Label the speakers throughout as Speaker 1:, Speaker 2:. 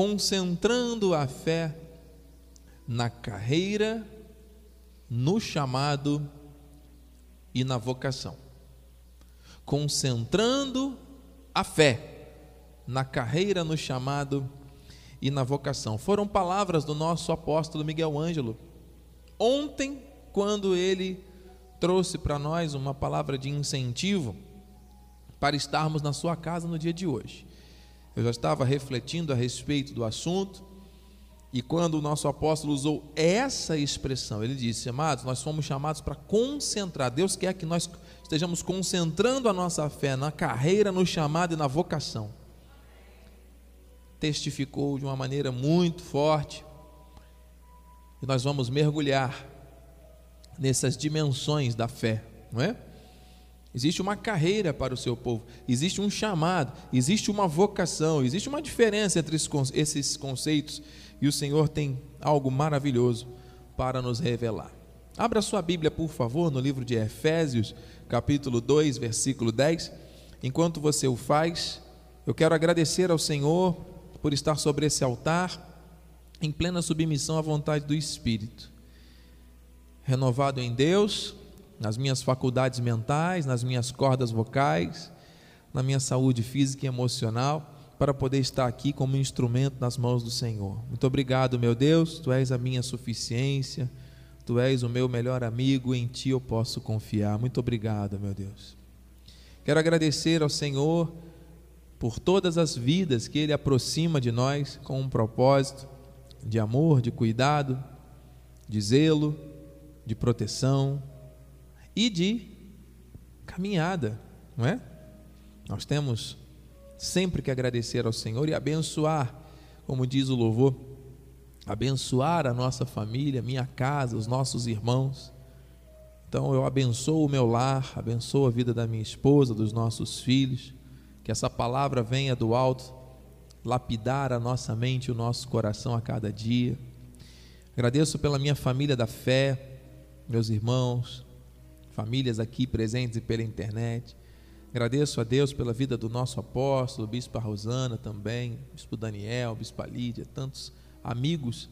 Speaker 1: concentrando a fé na carreira, no chamado e na vocação. Concentrando a fé na carreira, no chamado e na vocação. Foram palavras do nosso apóstolo Miguel Ângelo. Ontem, quando ele trouxe para nós uma palavra de incentivo para estarmos na sua casa no dia de hoje. Eu já estava refletindo a respeito do assunto, e quando o nosso apóstolo usou essa expressão, ele disse: Amados, nós fomos chamados para concentrar. Deus quer que nós estejamos concentrando a nossa fé na carreira, no chamado e na vocação. Testificou de uma maneira muito forte, e nós vamos mergulhar nessas dimensões da fé, não é? Existe uma carreira para o seu povo, existe um chamado, existe uma vocação, existe uma diferença entre esses conceitos e o Senhor tem algo maravilhoso para nos revelar. Abra sua Bíblia, por favor, no livro de Efésios, capítulo 2, versículo 10. Enquanto você o faz, eu quero agradecer ao Senhor por estar sobre esse altar, em plena submissão à vontade do Espírito renovado em Deus, nas minhas faculdades mentais, nas minhas cordas vocais, na minha saúde física e emocional, para poder estar aqui como instrumento nas mãos do Senhor. Muito obrigado, meu Deus, tu és a minha suficiência, tu és o meu melhor amigo, em ti eu posso confiar. Muito obrigado, meu Deus. Quero agradecer ao Senhor por todas as vidas que Ele aproxima de nós com um propósito de amor, de cuidado, de zelo, de proteção e de caminhada, não é? Nós temos sempre que agradecer ao Senhor e abençoar, como diz o louvor, abençoar a nossa família, minha casa, os nossos irmãos. Então eu abençoo o meu lar, abençoo a vida da minha esposa, dos nossos filhos, que essa palavra venha do alto lapidar a nossa mente e o nosso coração a cada dia. Agradeço pela minha família da fé, meus irmãos, famílias aqui presentes e pela internet. Agradeço a Deus pela vida do nosso apóstolo, Bispo Rosana também, Bispo Daniel, Bispo Lídia, tantos amigos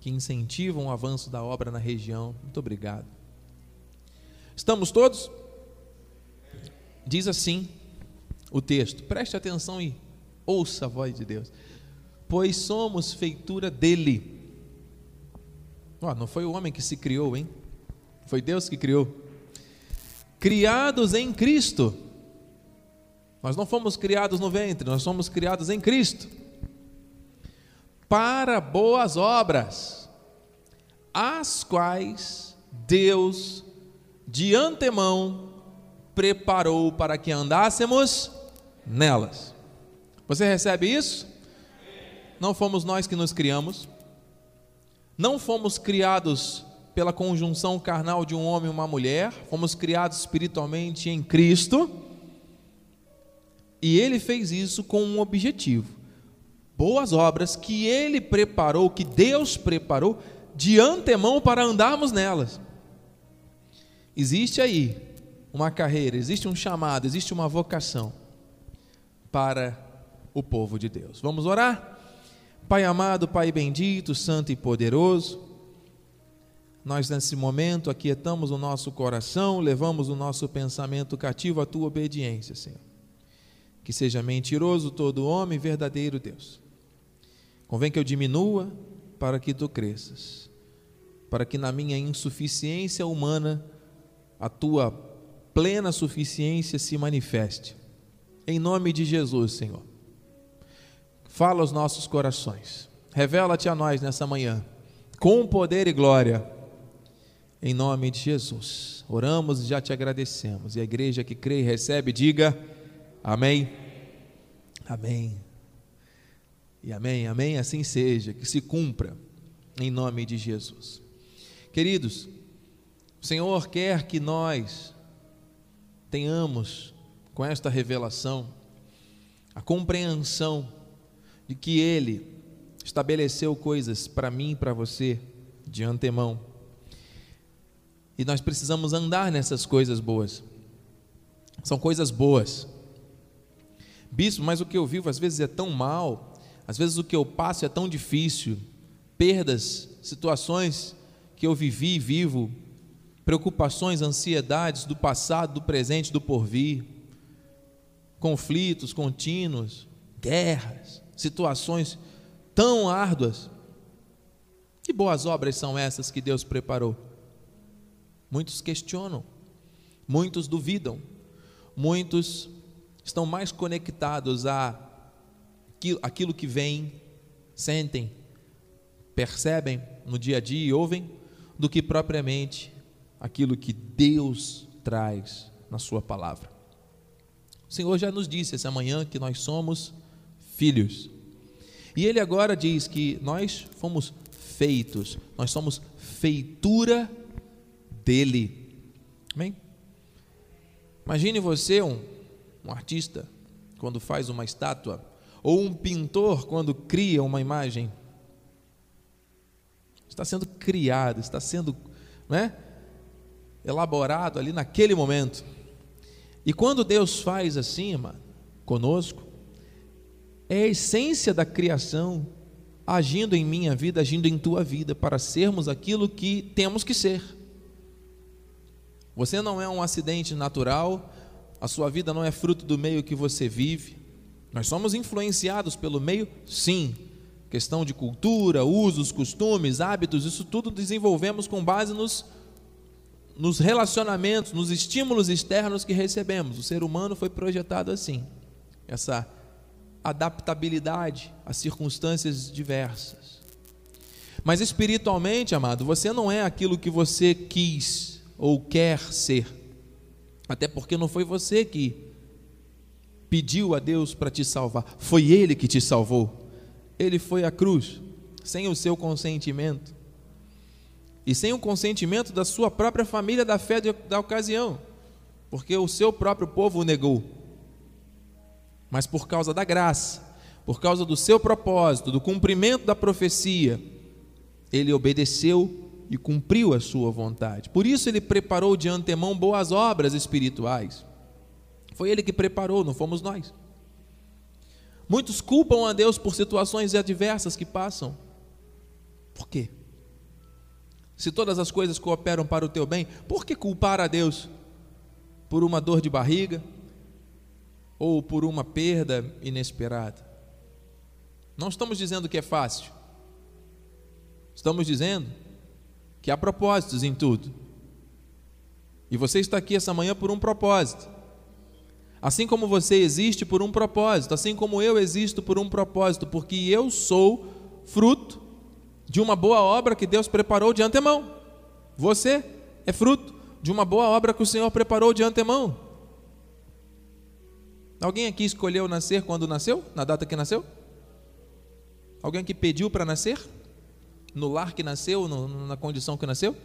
Speaker 1: que incentivam o avanço da obra na região. Muito obrigado. Estamos todos? Diz assim o texto, preste atenção e ouça a voz de Deus. Pois somos feitura dele. Oh, não foi o homem que se criou, hein? Foi Deus que criou. Criados em Cristo. Nós não fomos criados no ventre, nós somos criados em Cristo. Para boas obras, as quais Deus de antemão preparou para que andássemos nelas. Você recebe isso? Não fomos nós que nos criamos, não fomos criados pela conjunção carnal de um homem e uma mulher, fomos criados espiritualmente em Cristo, e ele fez isso com um objetivo: boas obras que ele preparou, que Deus preparou de antemão para andarmos nelas. Existe aí uma carreira, existe um chamado, existe uma vocação para o povo de Deus. Vamos orar? Pai amado, Pai bendito, santo e poderoso, nós, nesse momento, aquietamos o nosso coração, levamos o nosso pensamento cativo à tua obediência, Senhor. Que seja mentiroso todo homem, verdadeiro Deus. Convém que eu diminua para que tu cresças, para que na minha insuficiência humana a tua plena suficiência se manifeste. Em nome de Jesus, Senhor. Fala aos nossos corações. Revela-te a nós nessa manhã, com poder e glória em nome de Jesus. Oramos e já te agradecemos. E a igreja que crê e recebe, diga amém. Amém. E amém, amém, assim seja, que se cumpra em nome de Jesus. Queridos, o Senhor quer que nós tenhamos com esta revelação a compreensão de que Ele estabeleceu coisas para mim e para você de antemão e nós precisamos andar nessas coisas boas. São coisas boas. Bispo, mas o que eu vivo às vezes é tão mal, Às vezes o que eu passo é tão difícil, perdas, situações que eu vivi e vivo, preocupações, ansiedades do passado, do presente, do porvir, conflitos contínuos, guerras, situações tão árduas. Que boas obras são essas que Deus preparou? Muitos questionam, muitos duvidam, muitos estão mais conectados a aquilo que vem, sentem, percebem no dia a dia e ouvem, do que propriamente aquilo que Deus traz na Sua palavra. O Senhor já nos disse essa manhã que nós somos filhos. E Ele agora diz que nós fomos feitos, nós somos feitura dele. Amém? Imagine você, um, um artista, quando faz uma estátua, ou um pintor, quando cria uma imagem. Está sendo criado, está sendo né, elaborado ali naquele momento. E quando Deus faz assim, mano, conosco, é a essência da criação agindo em minha vida, agindo em tua vida, para sermos aquilo que temos que ser. Você não é um acidente natural, a sua vida não é fruto do meio que você vive. Nós somos influenciados pelo meio, sim. Questão de cultura, usos, costumes, hábitos, isso tudo desenvolvemos com base nos, nos relacionamentos, nos estímulos externos que recebemos. O ser humano foi projetado assim. Essa adaptabilidade a circunstâncias diversas. Mas espiritualmente, amado, você não é aquilo que você quis ou quer ser. Até porque não foi você que pediu a Deus para te salvar, foi Ele que te salvou. Ele foi à cruz, sem o seu consentimento, e sem o consentimento da sua própria família da fé da ocasião, porque o seu próprio povo o negou mas por causa da graça, por causa do seu propósito, do cumprimento da profecia, ele obedeceu e cumpriu a sua vontade. Por isso ele preparou de antemão boas obras espirituais. Foi ele que preparou, não fomos nós. Muitos culpam a Deus por situações adversas que passam. Por quê? Se todas as coisas cooperam para o teu bem, por que culpar a Deus por uma dor de barriga, ou por uma perda inesperada. Não estamos dizendo que é fácil. Estamos dizendo que há propósitos em tudo. E você está aqui essa manhã por um propósito. Assim como você existe por um propósito, assim como eu existo por um propósito, porque eu sou fruto de uma boa obra que Deus preparou de antemão. Você é fruto de uma boa obra que o Senhor preparou de antemão. Alguém aqui escolheu nascer quando nasceu? Na data que nasceu? Alguém que pediu para nascer? No lar que nasceu, no, na condição que nasceu?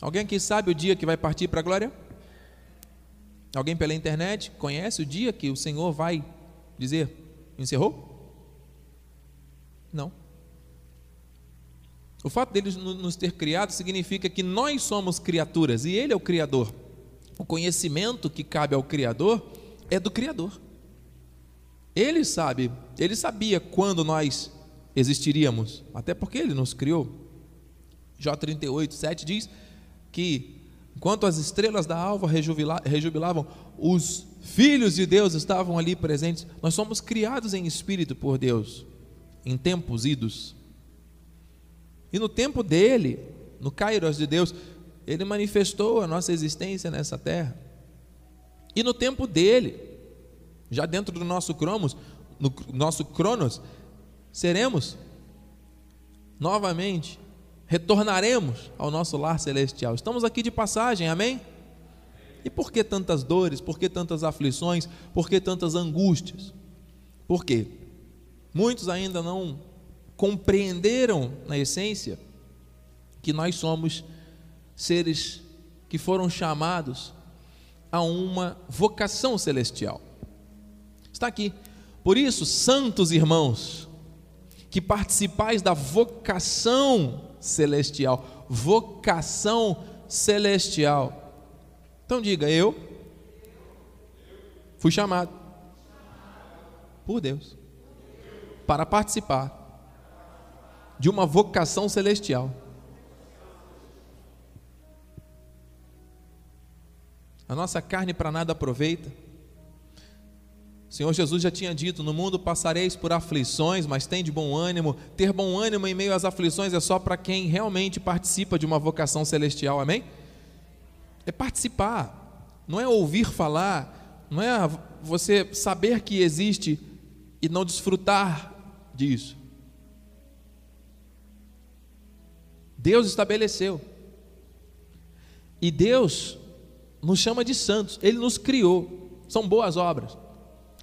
Speaker 1: Alguém aqui sabe o dia que vai partir para a glória? Alguém pela internet conhece o dia que o Senhor vai dizer encerrou? Não. O fato dele nos ter criado significa que nós somos criaturas e Ele é o Criador. O conhecimento que cabe ao Criador é do Criador. Ele sabe, ele sabia quando nós existiríamos, até porque ele nos criou. Jó 38, 7 diz que enquanto as estrelas da alva rejubilavam, os filhos de Deus estavam ali presentes. Nós somos criados em espírito por Deus, em tempos idos. E no tempo dele, no Kairos de Deus, ele manifestou a nossa existência nessa terra. E no tempo dele, já dentro do nosso cromos, no nosso cronos, seremos novamente, retornaremos ao nosso lar celestial. Estamos aqui de passagem, amém? E por que tantas dores? Por que tantas aflições? Por que tantas angústias? Por quê? Muitos ainda não compreenderam, na essência, que nós somos seres que foram chamados a uma vocação celestial. Está aqui. Por isso, santos irmãos, que participais da vocação celestial, vocação celestial. Então diga, eu fui chamado por Deus. para participar de uma vocação celestial. A nossa carne para nada aproveita. Senhor Jesus já tinha dito: No mundo passareis por aflições, mas tem de bom ânimo. Ter bom ânimo em meio às aflições é só para quem realmente participa de uma vocação celestial, amém? É participar, não é ouvir falar, não é você saber que existe e não desfrutar disso. Deus estabeleceu. E Deus nos chama de santos, Ele nos criou, são boas obras,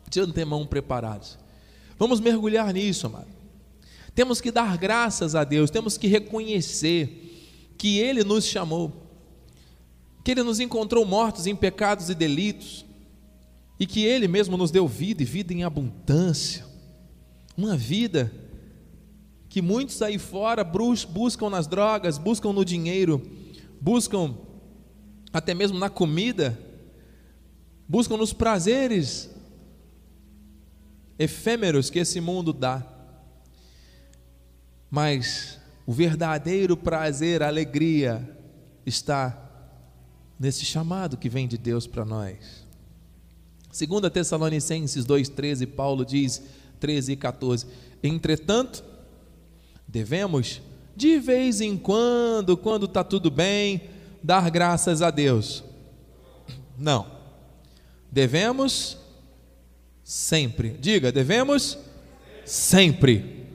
Speaker 1: de antemão preparadas. Vamos mergulhar nisso, amado. Temos que dar graças a Deus, temos que reconhecer que Ele nos chamou, que Ele nos encontrou mortos em pecados e delitos, e que Ele mesmo nos deu vida e vida em abundância, uma vida que muitos aí fora buscam nas drogas, buscam no dinheiro, buscam até mesmo na comida, buscam nos prazeres efêmeros que esse mundo dá. Mas o verdadeiro prazer, a alegria está nesse chamado que vem de Deus para nós. Segundo Tessalonicenses 2:13, Paulo diz 13 e 14: Entretanto, Devemos, de vez em quando, quando está tudo bem, dar graças a Deus. Não. Devemos sempre. Diga, devemos sempre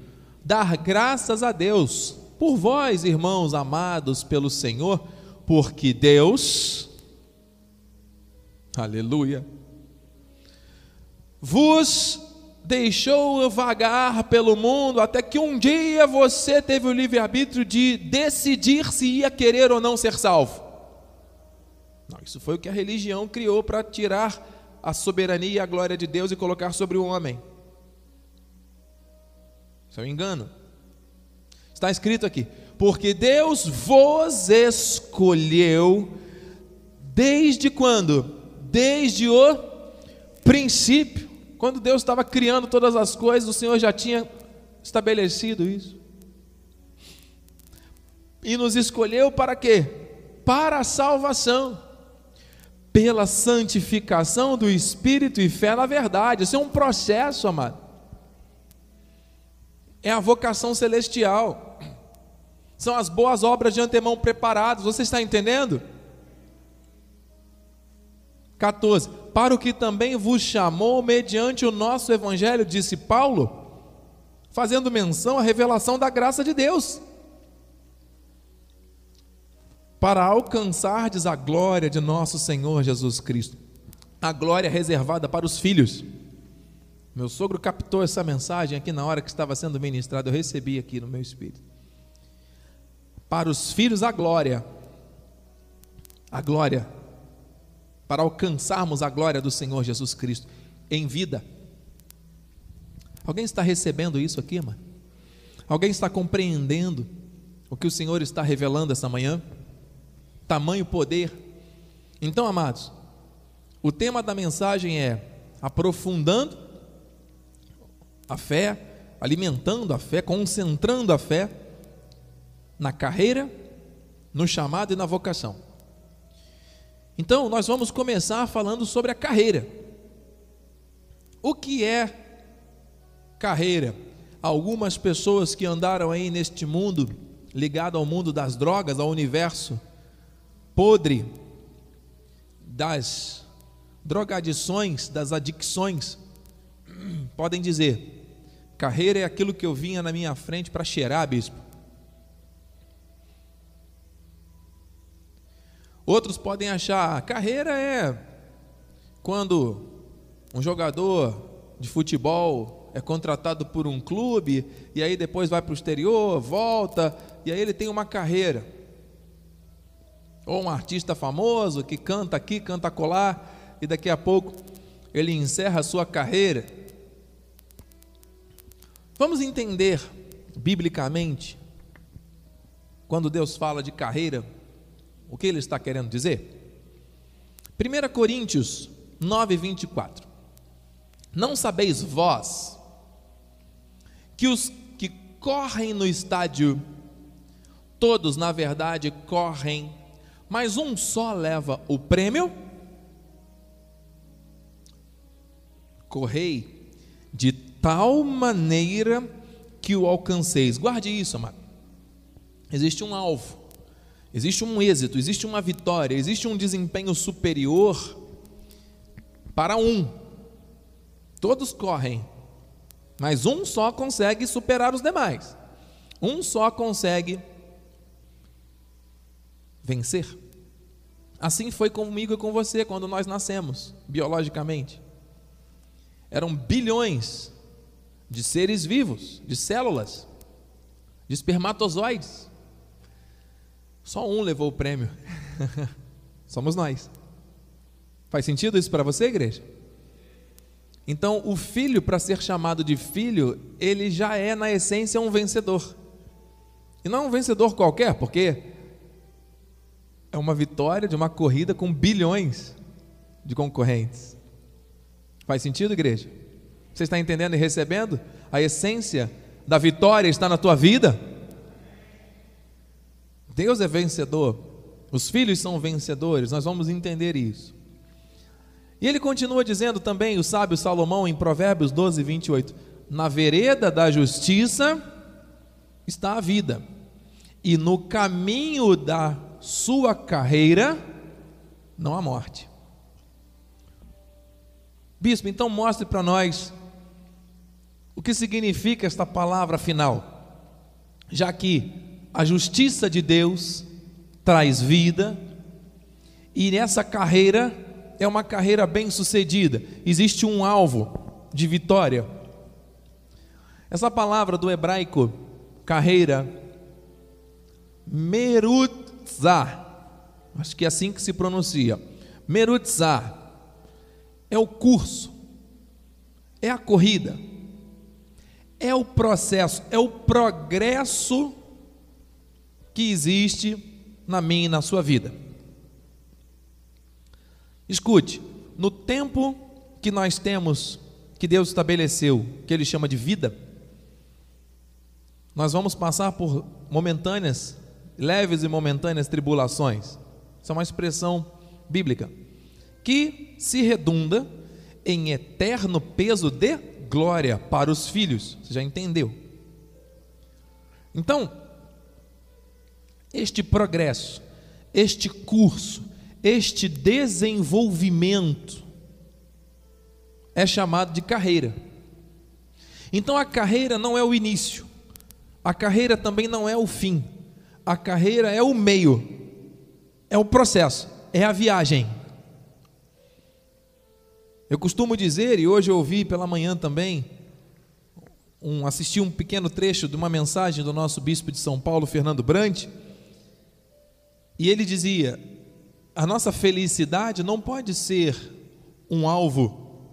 Speaker 1: dar graças a Deus por vós, irmãos amados pelo Senhor, porque Deus, aleluia, vos deixou vagar pelo mundo até que um dia você teve o livre-arbítrio de decidir se ia querer ou não ser salvo. Não, isso foi o que a religião criou para tirar a soberania e a glória de Deus e colocar sobre o homem. Isso é um engano. Está escrito aqui: porque Deus vos escolheu desde quando? Desde o princípio quando Deus estava criando todas as coisas, o Senhor já tinha estabelecido isso. E nos escolheu para quê? Para a salvação, pela santificação do Espírito e fé na verdade. Isso é um processo, amado. É a vocação celestial. São as boas obras de antemão preparadas. Você está entendendo? 14. Para o que também vos chamou mediante o nosso evangelho, disse Paulo, fazendo menção à revelação da graça de Deus. Para alcançardes a glória de nosso Senhor Jesus Cristo. A glória reservada para os filhos. Meu sogro captou essa mensagem aqui na hora que estava sendo ministrado, eu recebi aqui no meu espírito. Para os filhos, a glória. A glória para alcançarmos a glória do Senhor Jesus Cristo em vida. Alguém está recebendo isso aqui, mano? Alguém está compreendendo o que o Senhor está revelando essa manhã? Tamanho poder. Então, amados, o tema da mensagem é aprofundando a fé, alimentando a fé, concentrando a fé na carreira, no chamado e na vocação. Então, nós vamos começar falando sobre a carreira. O que é carreira? Algumas pessoas que andaram aí neste mundo, ligado ao mundo das drogas, ao universo podre das drogadições, das adicções, podem dizer: carreira é aquilo que eu vinha na minha frente para cheirar, bispo. Outros podem achar, carreira é quando um jogador de futebol é contratado por um clube e aí depois vai para o exterior, volta e aí ele tem uma carreira. Ou um artista famoso que canta aqui, canta colar e daqui a pouco ele encerra a sua carreira. Vamos entender biblicamente quando Deus fala de carreira o que ele está querendo dizer? 1 Coríntios 9, 24. Não sabeis vós que os que correm no estádio, todos na verdade correm, mas um só leva o prêmio? Correi de tal maneira que o alcanceis. Guarde isso, amado. Existe um alvo, existe um êxito, existe uma vitória, existe um desempenho superior para um. Todos correm, mas um só consegue superar os demais. Um só consegue vencer. Assim foi comigo e com você quando nós nascemos, biologicamente. Eram bilhões de seres vivos, de células, de espermatozoides. Só um levou o prêmio. Somos nós. Faz sentido isso para você, igreja? Então, o filho, para ser chamado de filho, ele já é, na essência, um vencedor. E não é um vencedor qualquer, porque é uma vitória de uma corrida com bilhões de concorrentes. Faz sentido, igreja? Você está entendendo e recebendo? A essência da vitória está na tua vida? Deus é vencedor, os filhos são vencedores, nós vamos entender isso. E ele continua dizendo também, o sábio Salomão, em Provérbios 12, 28, na vereda da justiça está a vida, e no caminho da sua carreira não há morte. Bispo, então mostre para nós o que significa esta palavra final, já que a justiça de Deus traz vida, e nessa carreira é uma carreira bem sucedida, existe um alvo de vitória. Essa palavra do hebraico, carreira, merutzah, acho que é assim que se pronuncia, merutzah, é o curso, é a corrida, é o processo, é o progresso que existe na minha e na sua vida. Escute, no tempo que nós temos, que Deus estabeleceu, que Ele chama de vida, nós vamos passar por momentâneas, leves e momentâneas tribulações. Isso é uma expressão bíblica que se redunda em eterno peso de glória para os filhos. Você já entendeu? Então, este progresso, este curso, este desenvolvimento é chamado de carreira. Então a carreira não é o início, a carreira também não é o fim, a carreira é o meio, é o processo, é a viagem. Eu costumo dizer, e hoje eu ouvi pela manhã também, um, assisti um pequeno trecho de uma mensagem do nosso bispo de São Paulo, Fernando Brant, e ele dizia: a nossa felicidade não pode ser um alvo.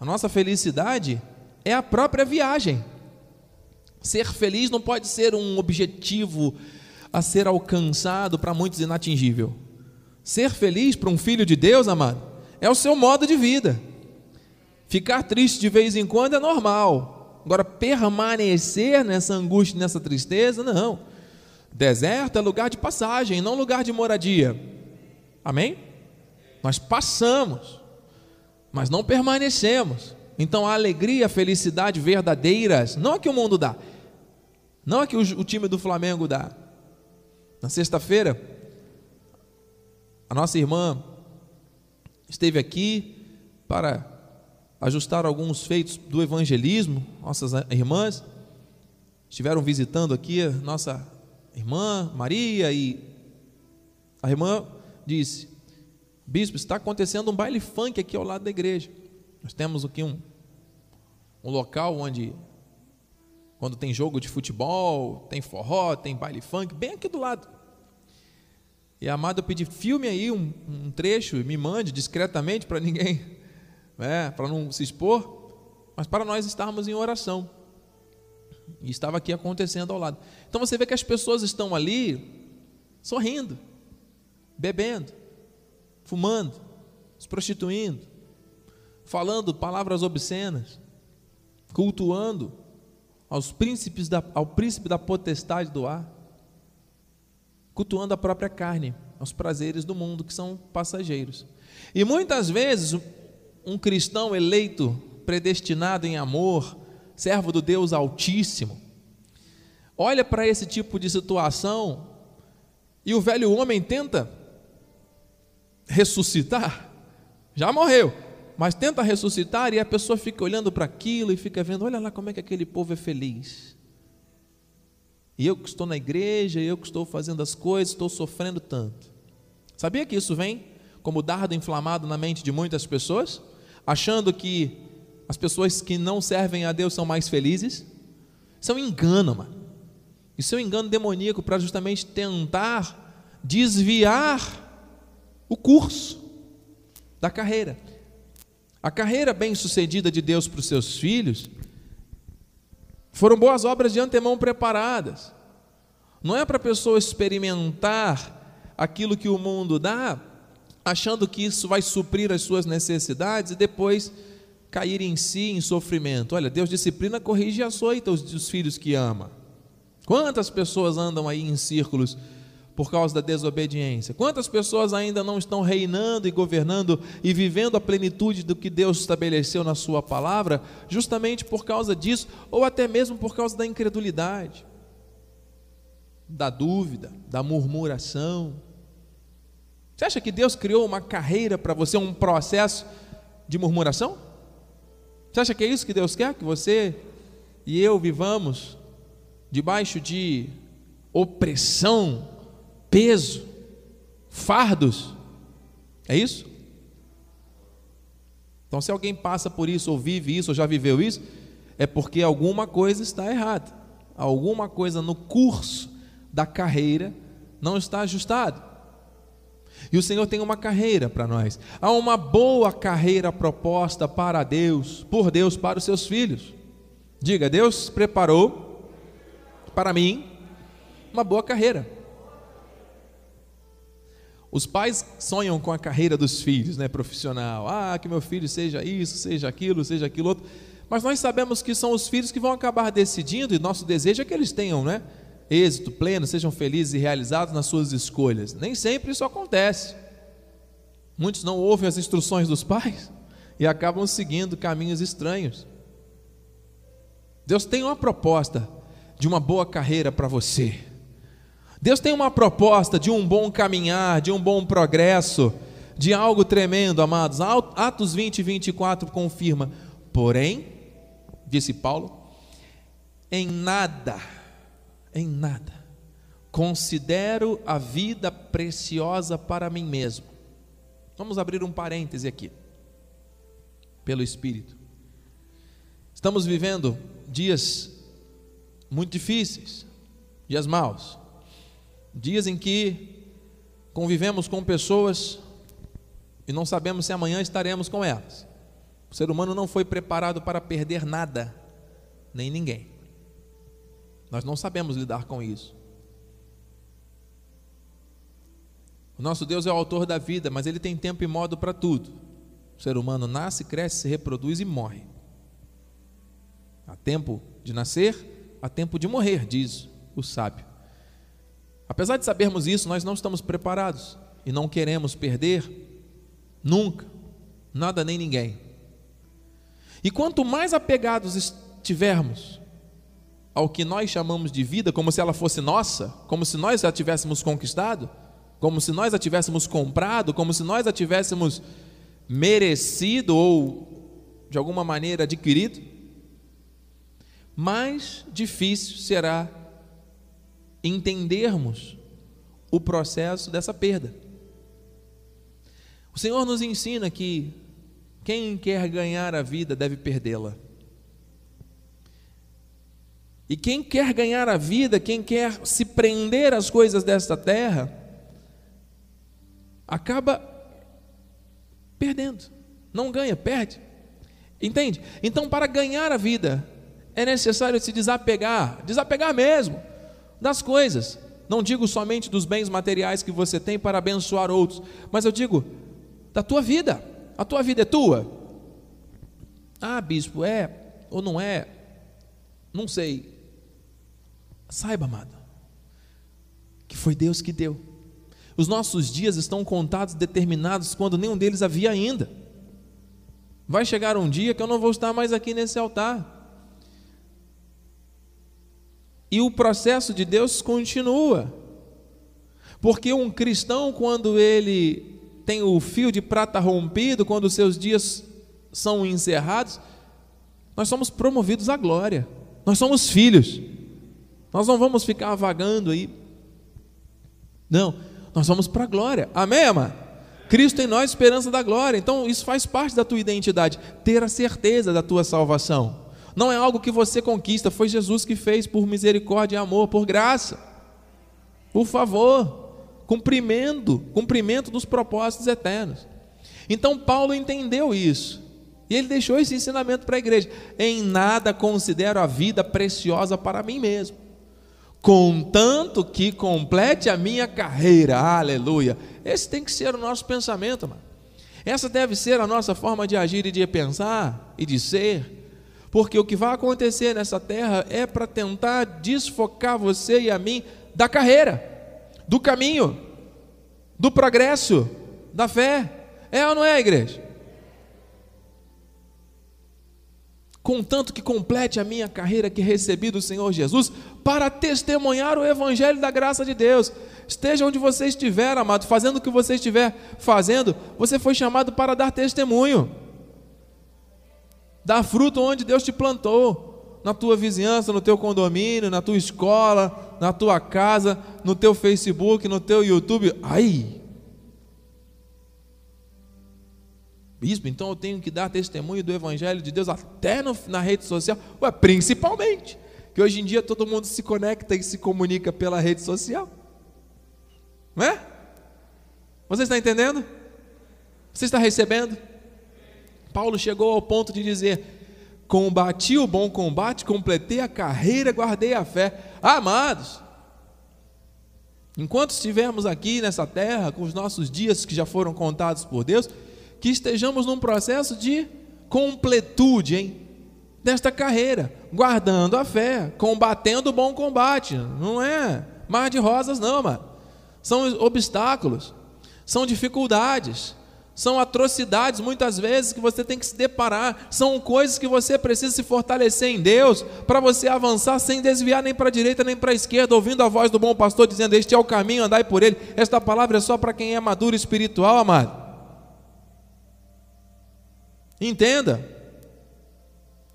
Speaker 1: A nossa felicidade é a própria viagem. Ser feliz não pode ser um objetivo a ser alcançado para muitos inatingível. Ser feliz para um filho de Deus, amado, é o seu modo de vida. Ficar triste de vez em quando é normal. Agora, permanecer nessa angústia, nessa tristeza, não. Deserto é lugar de passagem, não lugar de moradia. Amém? Nós passamos, mas não permanecemos. Então a alegria, a felicidade verdadeiras, não é que o mundo dá, não é que o, time do Flamengo dá. Na sexta-feira, a nossa irmã esteve aqui para ajustar alguns feitos do evangelismo. Nossas irmãs estiveram visitando aqui a nossa irmã Maria e a irmã disse: Bispo, está acontecendo um baile funk aqui ao lado da igreja. Nós temos aqui um, um local onde, quando tem jogo de futebol, tem forró, tem baile funk, bem aqui do lado. E a amada, eu pedi, filme aí um, um trecho me mande discretamente para ninguém, né, para não se expor, mas para nós estarmos em oração. E estava aqui acontecendo ao lado. Então você vê que as pessoas estão ali sorrindo, bebendo, fumando, se prostituindo, falando palavras obscenas. Cultuando aos príncipes da, ao príncipe da potestade do ar, cultuando a própria carne, aos prazeres do mundo que são passageiros. E muitas vezes um cristão eleito, predestinado em amor, servo do Deus Altíssimo, olha para esse tipo de situação e o velho homem tenta ressuscitar, já morreu, mas tenta ressuscitar e a pessoa fica olhando para aquilo e fica vendo, olha lá como é que aquele povo é feliz. E eu que estou na igreja, eu que estou fazendo as coisas, estou sofrendo tanto. Sabia que isso vem como dardo inflamado na mente de muitas pessoas, achando que as pessoas que não servem a Deus são mais felizes? Isso é um engano, mano. Isso é um engano demoníaco para justamente tentar desviar o curso da carreira. A carreira bem-sucedida de Deus para os seus filhos foram boas obras de antemão preparadas. Não é para a pessoa experimentar aquilo que o mundo dá, achando que isso vai suprir as suas necessidades e depois cair em si em sofrimento. Olha, Deus disciplina, corrige e açoita os, os filhos que ama. Quantas pessoas andam aí em círculos por causa da desobediência? Quantas pessoas ainda não estão reinando e governando e vivendo a plenitude do que Deus estabeleceu na Sua palavra, justamente por causa disso, ou até mesmo por causa da incredulidade, da dúvida, da murmuração? Você acha que Deus criou uma carreira para você, um processo de murmuração? Você acha que é isso que Deus quer? Que você e eu vivamos debaixo de opressão, peso, fardos. É isso? Então, se alguém passa por isso, ou vive isso, ou já viveu isso, é porque alguma coisa está errada. Alguma coisa no curso da carreira não está ajustado. E o Senhor tem uma carreira para nós. Há uma boa carreira proposta para Deus, por Deus para os seus filhos. Diga, Deus preparou para mim uma boa carreira. Os pais sonham com a carreira dos filhos, né, profissional. Ah, que meu filho seja isso, seja aquilo, seja aquilo outro. Mas nós sabemos que são os filhos que vão acabar decidindo, e nosso desejo é que eles tenham, né, êxito pleno, sejam felizes e realizados nas suas escolhas. Nem sempre isso acontece. Muitos não ouvem as instruções dos pais e acabam seguindo caminhos estranhos. Deus tem uma proposta de uma boa carreira para você. Deus tem uma proposta de um bom caminhar, de um bom progresso, de algo tremendo, amados. Atos 20 e 24 confirma. Porém, disse Paulo, em nada, em nada, considero a vida preciosa para mim mesmo. Vamos abrir um parêntese aqui, pelo Espírito. Estamos vivendo dias muito difíceis, dias maus. Dias em que convivemos com pessoas e não sabemos se amanhã estaremos com elas. O ser humano não foi preparado para perder nada, nem ninguém. Nós não sabemos lidar com isso. O nosso Deus é o autor da vida, mas ele tem tempo e modo para tudo. O ser humano nasce, cresce, se reproduz e morre. Há tempo de nascer, há tempo de morrer, diz o sábio. Apesar de sabermos isso, nós não estamos preparados e não queremos perder nunca, nada nem ninguém. E quanto mais apegados estivermos ao que nós chamamos de vida, como se ela fosse nossa, como se nós a tivéssemos conquistado, como se nós a tivéssemos comprado, como se nós a tivéssemos merecido ou de alguma maneira adquirido, mais difícil será entendermos o processo dessa perda. O Senhor nos ensina que quem quer ganhar a vida deve perdê-la. E quem quer ganhar a vida, quem quer se prender às coisas desta terra, acaba perdendo. Não ganha, perde. Entende? Então, para ganhar a vida, é necessário se desapegar, desapegar mesmo das coisas. Não digo somente dos bens materiais que você tem para abençoar outros, mas eu digo da tua vida. A tua vida é tua. Ah, bispo, é. ou não é, não sei. Saiba, amado, que foi Deus que deu. Os nossos dias estão contados, determinados, quando nenhum deles havia ainda. Vai chegar um dia que eu não vou estar mais aqui nesse altar. E o processo de Deus continua. Porque um cristão, quando ele tem o fio de prata rompido, quando os seus dias são encerrados, nós somos promovidos à glória. Nós somos filhos. Nós não vamos ficar vagando aí. Não, nós vamos para a glória. Amém, amado? Cristo em nós, esperança da glória. Então, isso faz parte da tua identidade, ter a certeza da tua salvação. Não é algo que você conquista, foi Jesus que fez por misericórdia e amor, por graça. Por favor, cumprimento, cumprimento dos propósitos eternos. Então Paulo entendeu isso. E ele deixou esse ensinamento para a igreja. Em nada considero a vida preciosa para mim mesmo, contanto que complete a minha carreira. Aleluia. Esse tem que ser o nosso pensamento, mano. Essa deve ser a nossa forma de agir e de pensar e de ser. Porque o que vai acontecer nessa terra é para tentar desfocar você e a mim da carreira, do caminho, do progresso, da fé. É ou não é, igreja? Contanto que complete a minha carreira que recebi do Senhor Jesus, para testemunhar o Evangelho da graça de Deus. Esteja onde você estiver, amado, fazendo o que você estiver fazendo, você foi chamado para dar testemunho. Dá fruto onde Deus te plantou, na tua vizinhança, no teu condomínio, na tua escola, na tua casa, no teu Facebook, no teu YouTube. Ai! Bispo, então eu tenho que dar testemunho do Evangelho de Deus até no, na rede social? Ué, principalmente, que hoje em dia todo mundo se conecta e se comunica pela rede social. Não é? Você está entendendo? Você está recebendo? Paulo chegou ao ponto de dizer: Combati o bom combate, completei a carreira, guardei a fé. Amados, enquanto estivermos aqui nessa terra, com os nossos dias que já foram contados por Deus, que estejamos num processo de completude, hein? Desta carreira, guardando a fé, combatendo o bom combate. Não é mar de rosas, não, mano. São obstáculos, são dificuldades são atrocidades muitas vezes que você tem que se deparar, são coisas que você precisa se fortalecer em Deus para você avançar sem desviar nem para a direita nem para a esquerda, ouvindo a voz do bom pastor dizendo: Este é o caminho, andai por ele. Esta palavra é só para quem é maduro espiritual, amado. Entenda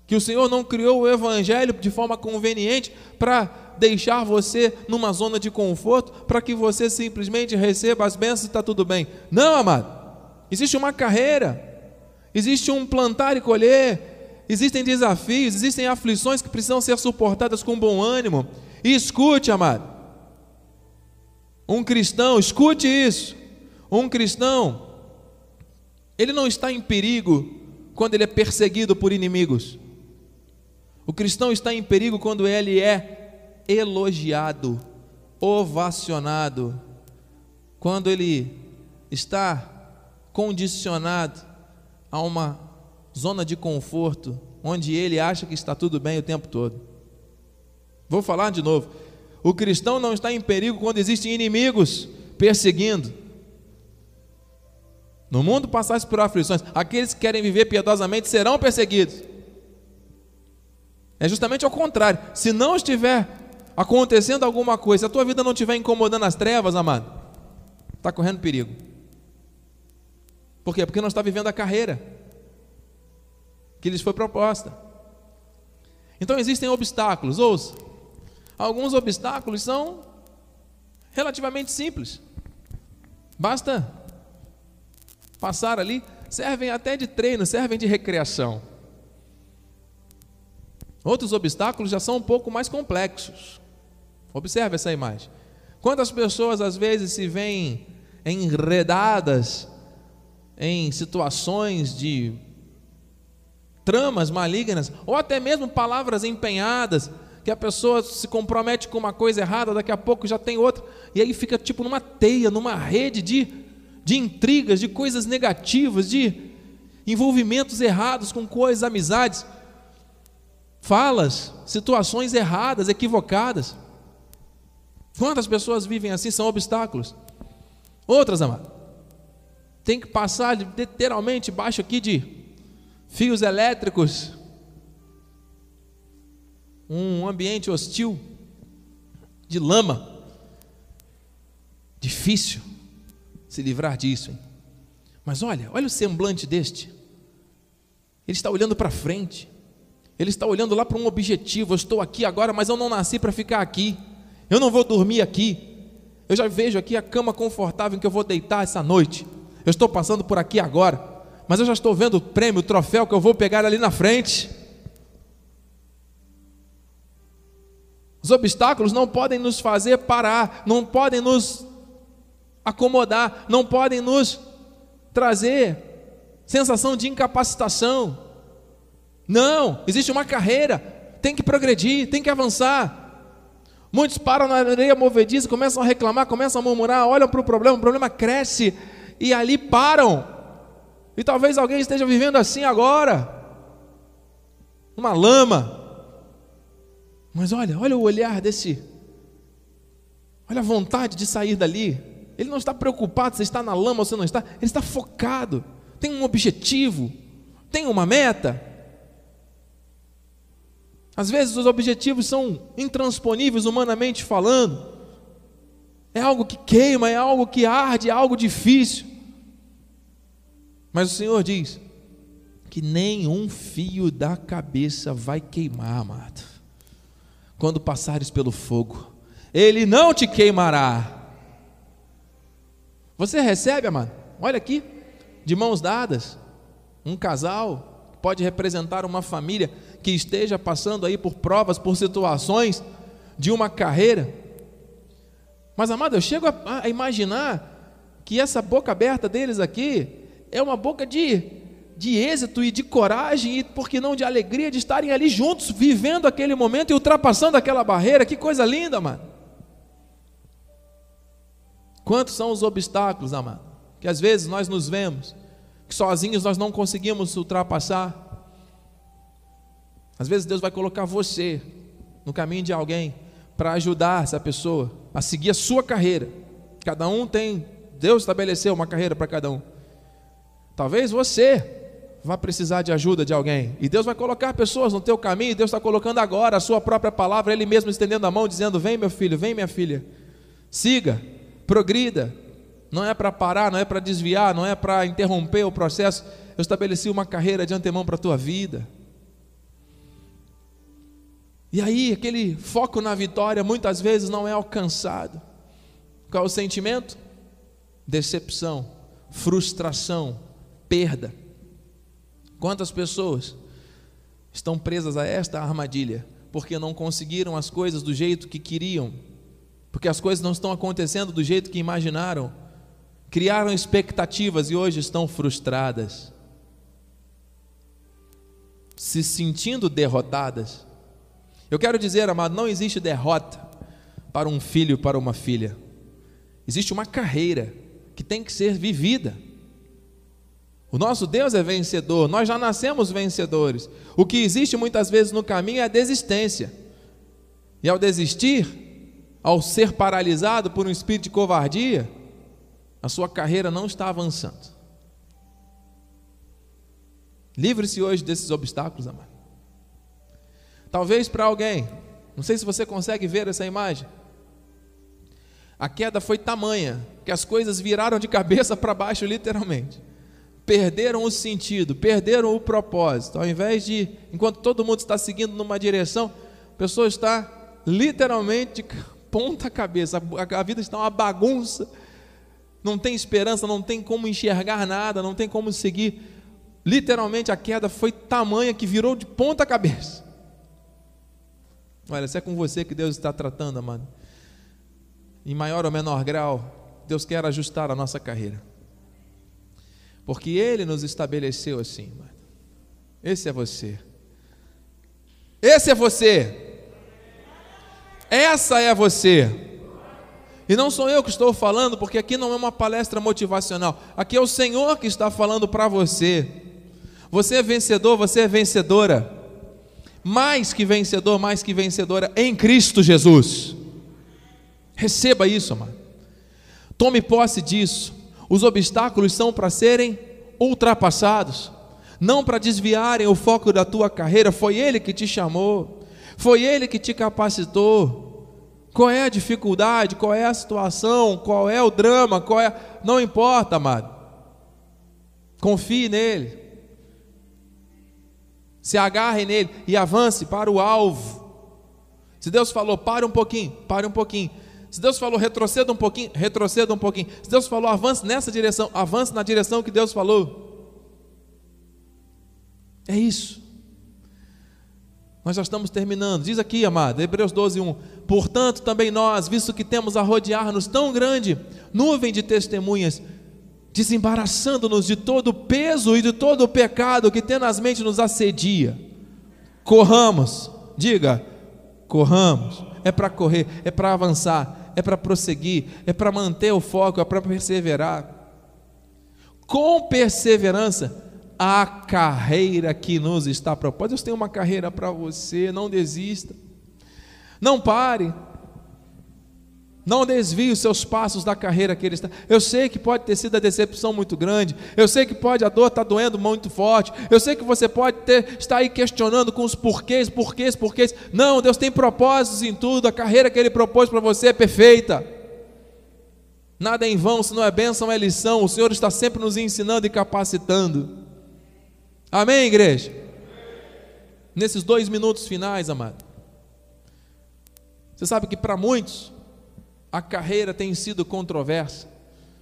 Speaker 1: que o Senhor não criou o Evangelho de forma conveniente para deixar você numa zona de conforto, para que você simplesmente receba as bênçãos e está tudo bem. Não, amado. Existe uma carreira, existe um plantar e colher, existem desafios, existem aflições que precisam ser suportadas com bom ânimo. E escute, amado. Um cristão, escute isso. Um cristão, ele não está em perigo quando ele é perseguido por inimigos. O cristão está em perigo quando ele é elogiado, ovacionado, quando ele está condicionado a uma zona de conforto, onde ele acha que está tudo bem o tempo todo. Vou falar de novo. O cristão não está em perigo quando existem inimigos perseguindo. No mundo passasse por aflições, aqueles que querem viver piedosamente serão perseguidos. É justamente ao contrário. Se não estiver acontecendo alguma coisa, se a tua vida não estiver incomodando as trevas, amado, está correndo perigo. Por quê? Porque não está vivendo a carreira que lhes foi proposta. Então existem obstáculos, ouça. Alguns obstáculos são relativamente simples. Basta passar ali, servem até de treino, servem de recreação. Outros obstáculos já são um pouco mais complexos. Observe essa imagem. Quantas pessoas às vezes se veem enredadas em situações de tramas malignas, ou até mesmo palavras empenhadas, que a pessoa se compromete com uma coisa errada, daqui a pouco já tem outra, e aí fica tipo numa teia, numa rede de, de intrigas, de coisas negativas, de envolvimentos errados com coisas, amizades. falas, situações erradas, equivocadas. Quantas pessoas vivem assim são obstáculos? Outras, amado, tem que passar literalmente baixo aqui de fios elétricos, um ambiente hostil, de lama. Difícil se livrar disso, hein? Mas olha, olha o semblante deste. Ele está olhando para frente. Ele está olhando lá para um objetivo. Eu estou aqui agora, mas eu não nasci para ficar aqui. Eu não vou dormir aqui. Eu já vejo aqui a cama confortável em que eu vou deitar essa noite. Eu estou passando por aqui agora, mas eu já estou vendo o prêmio, o troféu que eu vou pegar ali na frente. Os obstáculos não podem nos fazer parar, não podem nos acomodar, não podem nos trazer sensação de incapacitação. Não, existe uma carreira, tem que progredir, tem que avançar. Muitos param na areia movediça, começam a reclamar, começam a murmurar, olham para o problema, o problema cresce e ali param. E talvez alguém esteja vivendo assim agora, uma lama, mas olha, olha o olhar desse. Olha a vontade de sair dali. Ele não está preocupado se está na lama ou se não está. Ele está focado. Tem um objetivo. Tem uma meta. Às vezes os objetivos são intransponíveis humanamente falando. É algo que queima, é algo que arde, é algo difícil. Mas o Senhor diz que nenhum fio da cabeça vai queimar, amado quando passares pelo fogo, ele não te queimará. Você recebe, amado? Olha aqui, de mãos dadas, um casal pode representar uma família que esteja passando aí por provas, por situações de uma carreira. Mas, amado, eu chego a, a imaginar que essa boca aberta deles aqui é uma boca de de êxito e de coragem e, por que não, de alegria de estarem ali juntos, vivendo aquele momento e ultrapassando aquela barreira. Que coisa linda, mano. Quantos são os obstáculos, amado? Que às vezes nós nos vemos, que sozinhos nós não conseguimos ultrapassar. Às vezes Deus vai colocar você no caminho de alguém para ajudar essa pessoa a seguir a sua carreira. Cada um tem, Deus estabeleceu uma carreira para cada um. Talvez você vai precisar de ajuda de alguém. E Deus vai colocar pessoas no teu caminho, Deus está colocando agora a sua própria palavra, Ele mesmo estendendo a mão, dizendo: Vem, meu filho, vem, minha filha, siga, progrida. Não é para parar, não é para desviar, não é para interromper o processo. Eu estabeleci uma carreira de antemão para a tua vida. E aí, aquele foco na vitória muitas vezes não é alcançado. Qual é o sentimento? Decepção, frustração, perda. Quantas pessoas estão presas a esta armadilha porque não conseguiram as coisas do jeito que queriam, porque as coisas não estão acontecendo do jeito que imaginaram, criaram expectativas e hoje estão frustradas, se sentindo derrotadas. Eu quero dizer, amado, não existe derrota para um filho, para uma filha. Existe uma carreira que tem que ser vivida. O nosso Deus é vencedor, nós já nascemos vencedores. O que existe muitas vezes no caminho é a desistência. E ao desistir, ao ser paralisado por um espírito de covardia, a sua carreira não está avançando. Livre-se hoje desses obstáculos, amado. Talvez para alguém, não sei se você consegue ver essa imagem. A queda foi tamanha que as coisas viraram de cabeça para baixo, literalmente perderam o sentido, perderam o propósito. Ao invés de, enquanto todo mundo está seguindo numa direção, a pessoa está literalmente ponta cabeça, a vida está uma bagunça, não tem esperança, não tem como enxergar nada, não tem como seguir. Literalmente a queda foi tamanha que virou de ponta cabeça. Olha, se é com você que Deus está tratando, amado, em maior ou menor grau, Deus quer ajustar a nossa carreira. Porque Ele nos estabeleceu assim, mano. Esse é você. Esse é você. Essa é você. E não sou eu que estou falando, porque aqui não é uma palestra motivacional. Aqui é o Senhor que está falando para você. Você é vencedor, você é vencedora. Mais que vencedor, mais que vencedora em Cristo Jesus. Receba isso, amado. Tome posse disso. Os obstáculos são para serem ultrapassados, não para desviarem o foco da tua carreira. Foi Ele que te chamou, foi Ele que te capacitou. Qual é a dificuldade? Qual é a situação? Qual é o drama? Qual é? Não importa, amado. Confie nele. Se agarre nele e avance para o alvo. Se Deus falou, pare um pouquinho, pare um pouquinho. Se Deus falou, retroceda um pouquinho, retroceda um pouquinho. Se Deus falou, avance nessa direção, avance na direção que Deus falou. É isso. Nós já estamos terminando. Diz aqui, amado, Hebreus 12, 1. Portanto, também nós, visto que temos a rodear-nos tão grande nuvem de testemunhas, desembaraçando-nos de todo o peso e de todo o pecado que tenazmente nos assedia, corramos, diga, corramos, é para correr, é para avançar, é para prosseguir, é para manter o foco, é para perseverar. Com perseverança, a carreira que nos está proposta. Deus tem uma carreira para você, não desista. Não pare. Não desvie os seus passos da carreira que ele está. Eu sei que pode ter sido a decepção muito grande. Eu sei que pode a dor estar tá doendo muito forte. Eu sei que você pode ter, estar aí questionando com os porquês, porquês, porquês. Não, Deus tem propósitos em tudo. A carreira que Ele propôs para você é perfeita. Nada é em vão, se não é bênção, é lição. O Senhor está sempre nos ensinando e capacitando. Amém, igreja? Nesses dois minutos finais, amado. Você sabe que para muitos a carreira tem sido controversa.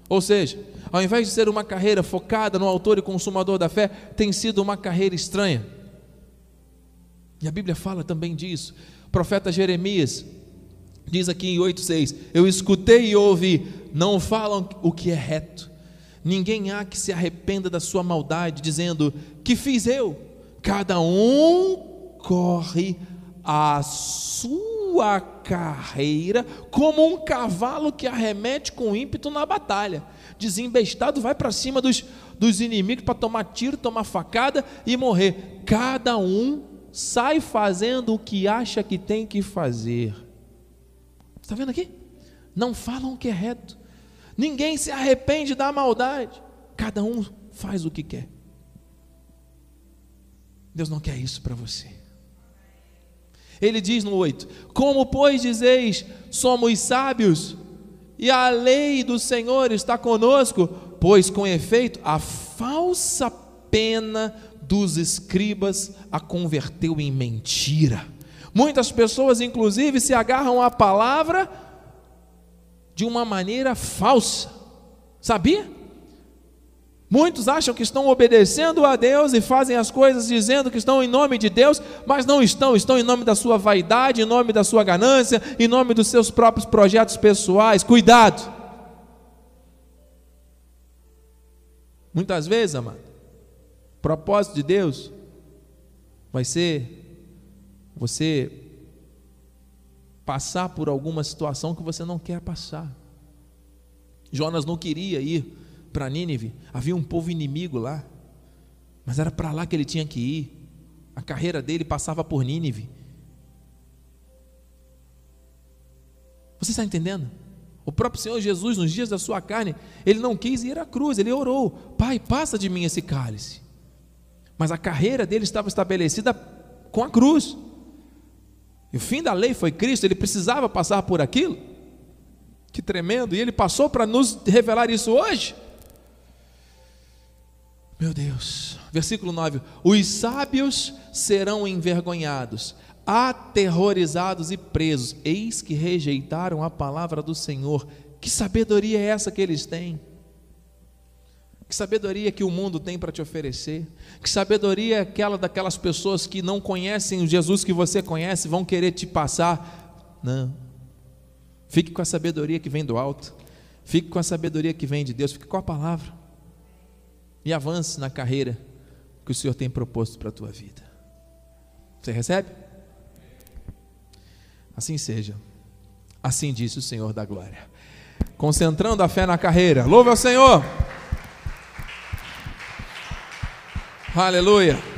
Speaker 1: Ou seja, ao invés de ser uma carreira focada no autor e consumador da fé, tem sido uma carreira estranha. E a Bíblia fala também disso. O profeta Jeremias diz aqui em 8,6: Eu escutei e ouvi, não falam o que é reto, ninguém há que se arrependa da sua maldade, dizendo: Que fiz eu? Cada um corre a sua carreira como um cavalo que arremete com ímpeto na batalha. Desembestado vai para cima dos, dos inimigos para tomar tiro, tomar facada e morrer. Cada um sai fazendo o que acha que tem que fazer. Está vendo aqui? Não falam o que é reto ninguém se arrepende da maldade, cada um faz o que quer. Deus não quer isso para você. Ele diz no 8: Como, pois, dizeis, somos sábios, e a lei do Senhor está conosco, pois com efeito a falsa pena dos escribas a converteu em mentira. Muitas pessoas, inclusive, se agarram à palavra de uma maneira falsa. Sabia? Muitos acham que estão obedecendo a Deus e fazem as coisas dizendo que estão em nome de Deus, mas não estão, estão em nome da sua vaidade, em nome da sua ganância, em nome dos seus próprios projetos pessoais. Cuidado! Muitas vezes, amado, o propósito de Deus vai ser você passar por alguma situação que você não quer passar. Jonas não queria ir para Nínive, havia um povo inimigo lá, mas era para lá que ele tinha que ir. A carreira dele passava por Nínive. Você está entendendo? O próprio Senhor Jesus, nos dias da sua carne, ele não quis ir à cruz, ele orou: Pai, passa de mim esse cálice. Mas a carreira dele estava estabelecida com a cruz. E o fim da lei foi Cristo, ele precisava passar por aquilo. Que tremendo, e ele passou para nos revelar isso hoje. Meu Deus, versículo 9: Os sábios serão envergonhados, aterrorizados e presos, eis que rejeitaram a palavra do Senhor. Que sabedoria é essa que eles têm? Que sabedoria que o mundo tem para te oferecer? Que sabedoria é aquela daquelas pessoas que não conhecem o Jesus que você conhece, vão querer te passar? Não. Fique com a sabedoria que vem do alto. Fique com a sabedoria que vem de Deus. Fique com a palavra. E avance na carreira que o Senhor tem proposto para a tua vida. Você recebe? Assim seja. Assim disse o Senhor da glória. Concentrando a fé na carreira. Louve ao Senhor. Aleluia.